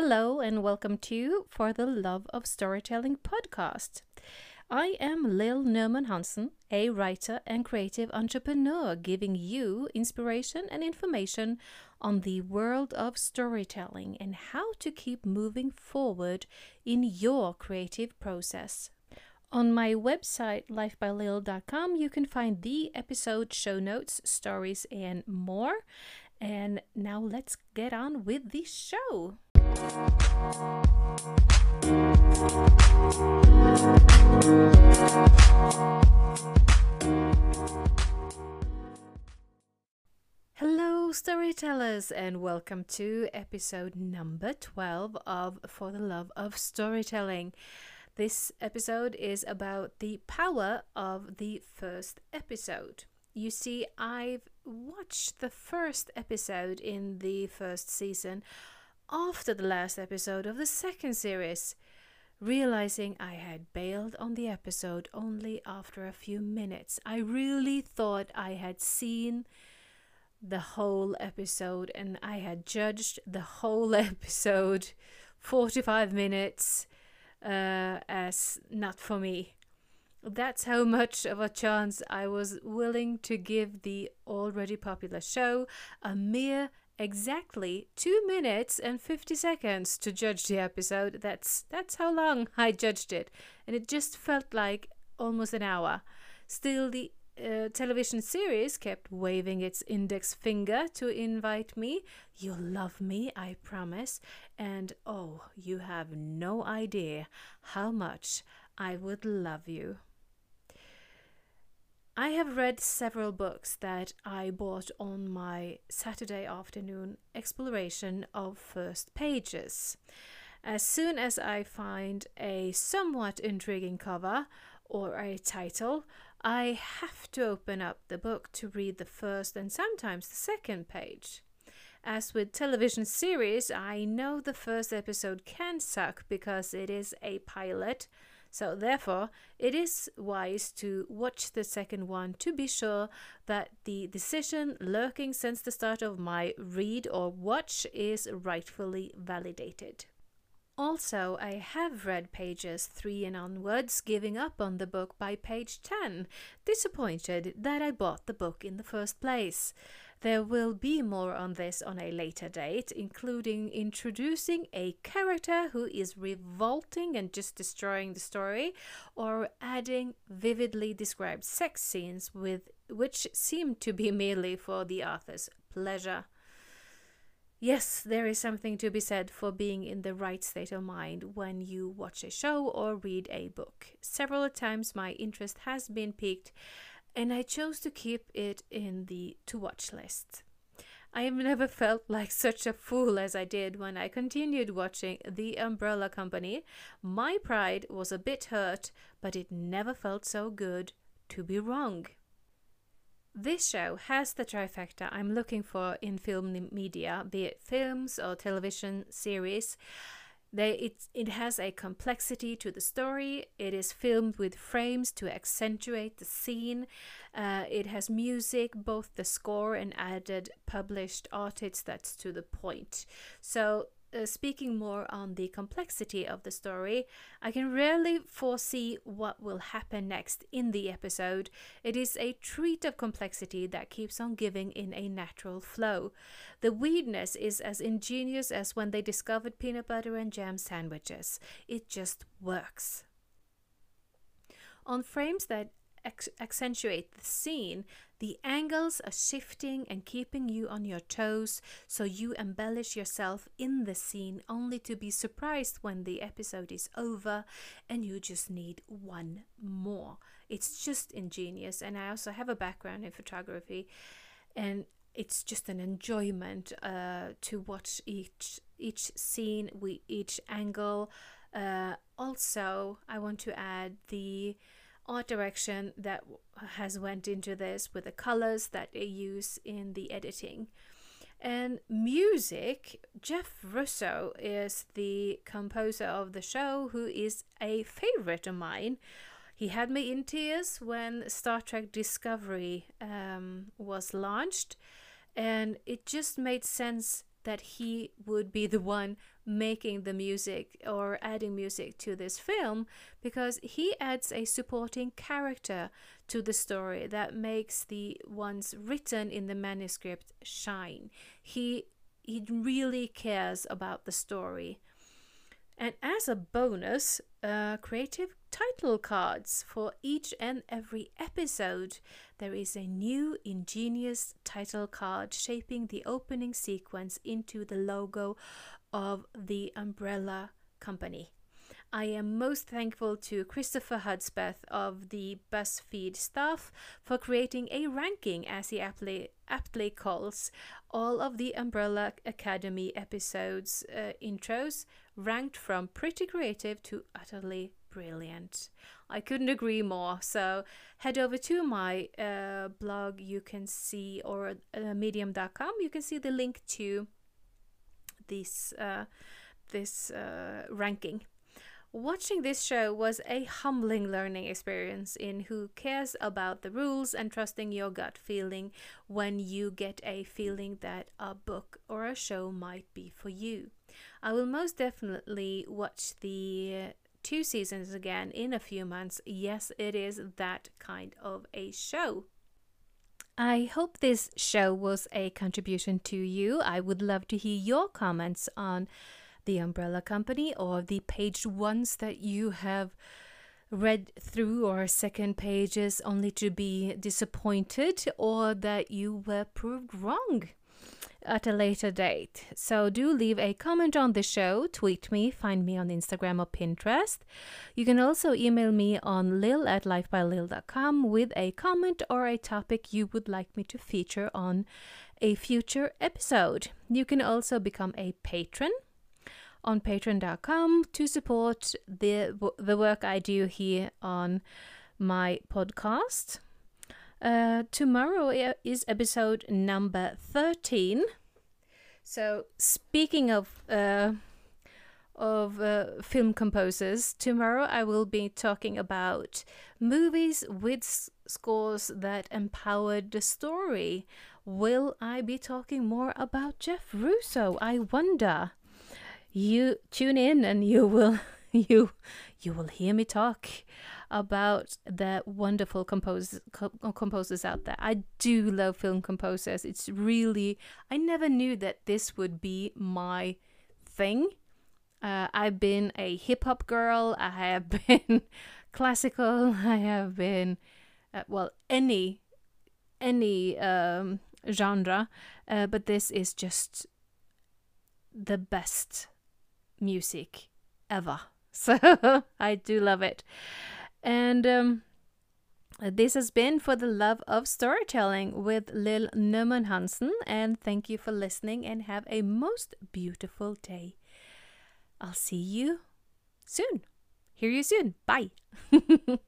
Hello, and welcome to For the Love of Storytelling podcast. I am Lil Nerman Hansen, a writer and creative entrepreneur, giving you inspiration and information on the world of storytelling and how to keep moving forward in your creative process. On my website, lifebylil.com, you can find the episode show notes, stories, and more. And now let's get on with the show. Hello, storytellers, and welcome to episode number 12 of For the Love of Storytelling. This episode is about the power of the first episode. You see, I've watched the first episode in the first season after the last episode of the second series, realizing I had bailed on the episode only after a few minutes. I really thought I had seen the whole episode and I had judged the whole episode 45 minutes uh, as not for me. That's how much of a chance I was willing to give the already popular show a mere exactly 2 minutes and 50 seconds to judge the episode. That's that's how long I judged it and it just felt like almost an hour. Still the uh, television series kept waving its index finger to invite me. You'll love me, I promise. And oh, you have no idea how much I would love you. I have read several books that I bought on my Saturday afternoon exploration of first pages. As soon as I find a somewhat intriguing cover or a title, I have to open up the book to read the first and sometimes the second page. As with television series, I know the first episode can suck because it is a pilot so, therefore, it is wise to watch the second one to be sure that the decision lurking since the start of my read or watch is rightfully validated. Also, I have read pages 3 and onwards, giving up on the book by page 10, disappointed that I bought the book in the first place. There will be more on this on a later date, including introducing a character who is revolting and just destroying the story, or adding vividly described sex scenes with which seem to be merely for the author's pleasure. Yes, there is something to be said for being in the right state of mind when you watch a show or read a book. Several times my interest has been piqued and I chose to keep it in the to watch list. I have never felt like such a fool as I did when I continued watching The Umbrella Company. My pride was a bit hurt, but it never felt so good to be wrong. This show has the trifecta I'm looking for in film media, be it films or television series. They, it, it has a complexity to the story. It is filmed with frames to accentuate the scene. Uh, it has music, both the score and added published artists that's to the point. So uh, speaking more on the complexity of the story, I can rarely foresee what will happen next in the episode. It is a treat of complexity that keeps on giving in a natural flow. The weirdness is as ingenious as when they discovered peanut butter and jam sandwiches. It just works. On frames that accentuate the scene, the angles are shifting and keeping you on your toes, so you embellish yourself in the scene only to be surprised when the episode is over and you just need one more. It's just ingenious, and I also have a background in photography, and it's just an enjoyment uh, to watch each each scene, we each angle. Uh, also, I want to add the art direction that has went into this with the colors that they use in the editing. And music jeff russo is the composer of the show who is a favorite of mine. He had me in tears when star trek discovery um, was launched and it just made sense that he would be the one making the music or adding music to this film because he adds a supporting character to the story that makes the ones written in the manuscript shine. He he really cares about the story. And as a bonus, uh, creative title cards for each and every episode. There is a new ingenious title card shaping the opening sequence into the logo of the Umbrella Company. I am most thankful to Christopher Hudspeth of the BuzzFeed staff for creating a ranking, as he aptly, aptly calls all of the Umbrella Academy episodes uh, intros, ranked from pretty creative to utterly brilliant. I couldn't agree more. So head over to my uh, blog, you can see, or uh, medium.com, you can see the link to this, uh, this uh, ranking. Watching this show was a humbling learning experience in who cares about the rules and trusting your gut feeling when you get a feeling that a book or a show might be for you. I will most definitely watch the two seasons again in a few months. Yes, it is that kind of a show. I hope this show was a contribution to you. I would love to hear your comments on the Umbrella Company or the page ones that you have read through or second pages only to be disappointed or that you were proved wrong at a later date. So do leave a comment on the show, tweet me, find me on Instagram or Pinterest. You can also email me on lil at lifebylil.com with a comment or a topic you would like me to feature on a future episode. You can also become a patron on patreon.com to support the the work I do here on my podcast. Uh, tomorrow is episode number 13. So, speaking of uh, of uh, film composers, tomorrow I will be talking about movies with scores that empowered the story. Will I be talking more about Jeff Russo? I wonder you tune in and you will you you will hear me talk about the wonderful compos- co- composers out there. I do love film composers. It's really I never knew that this would be my thing. Uh, I've been a hip hop girl. I have been classical. I have been uh, well any any um, genre, uh, but this is just the best music ever. So I do love it. And um, this has been For the Love of Storytelling with Lil Neumann Hansen. And thank you for listening and have a most beautiful day. I'll see you soon. Hear you soon. Bye.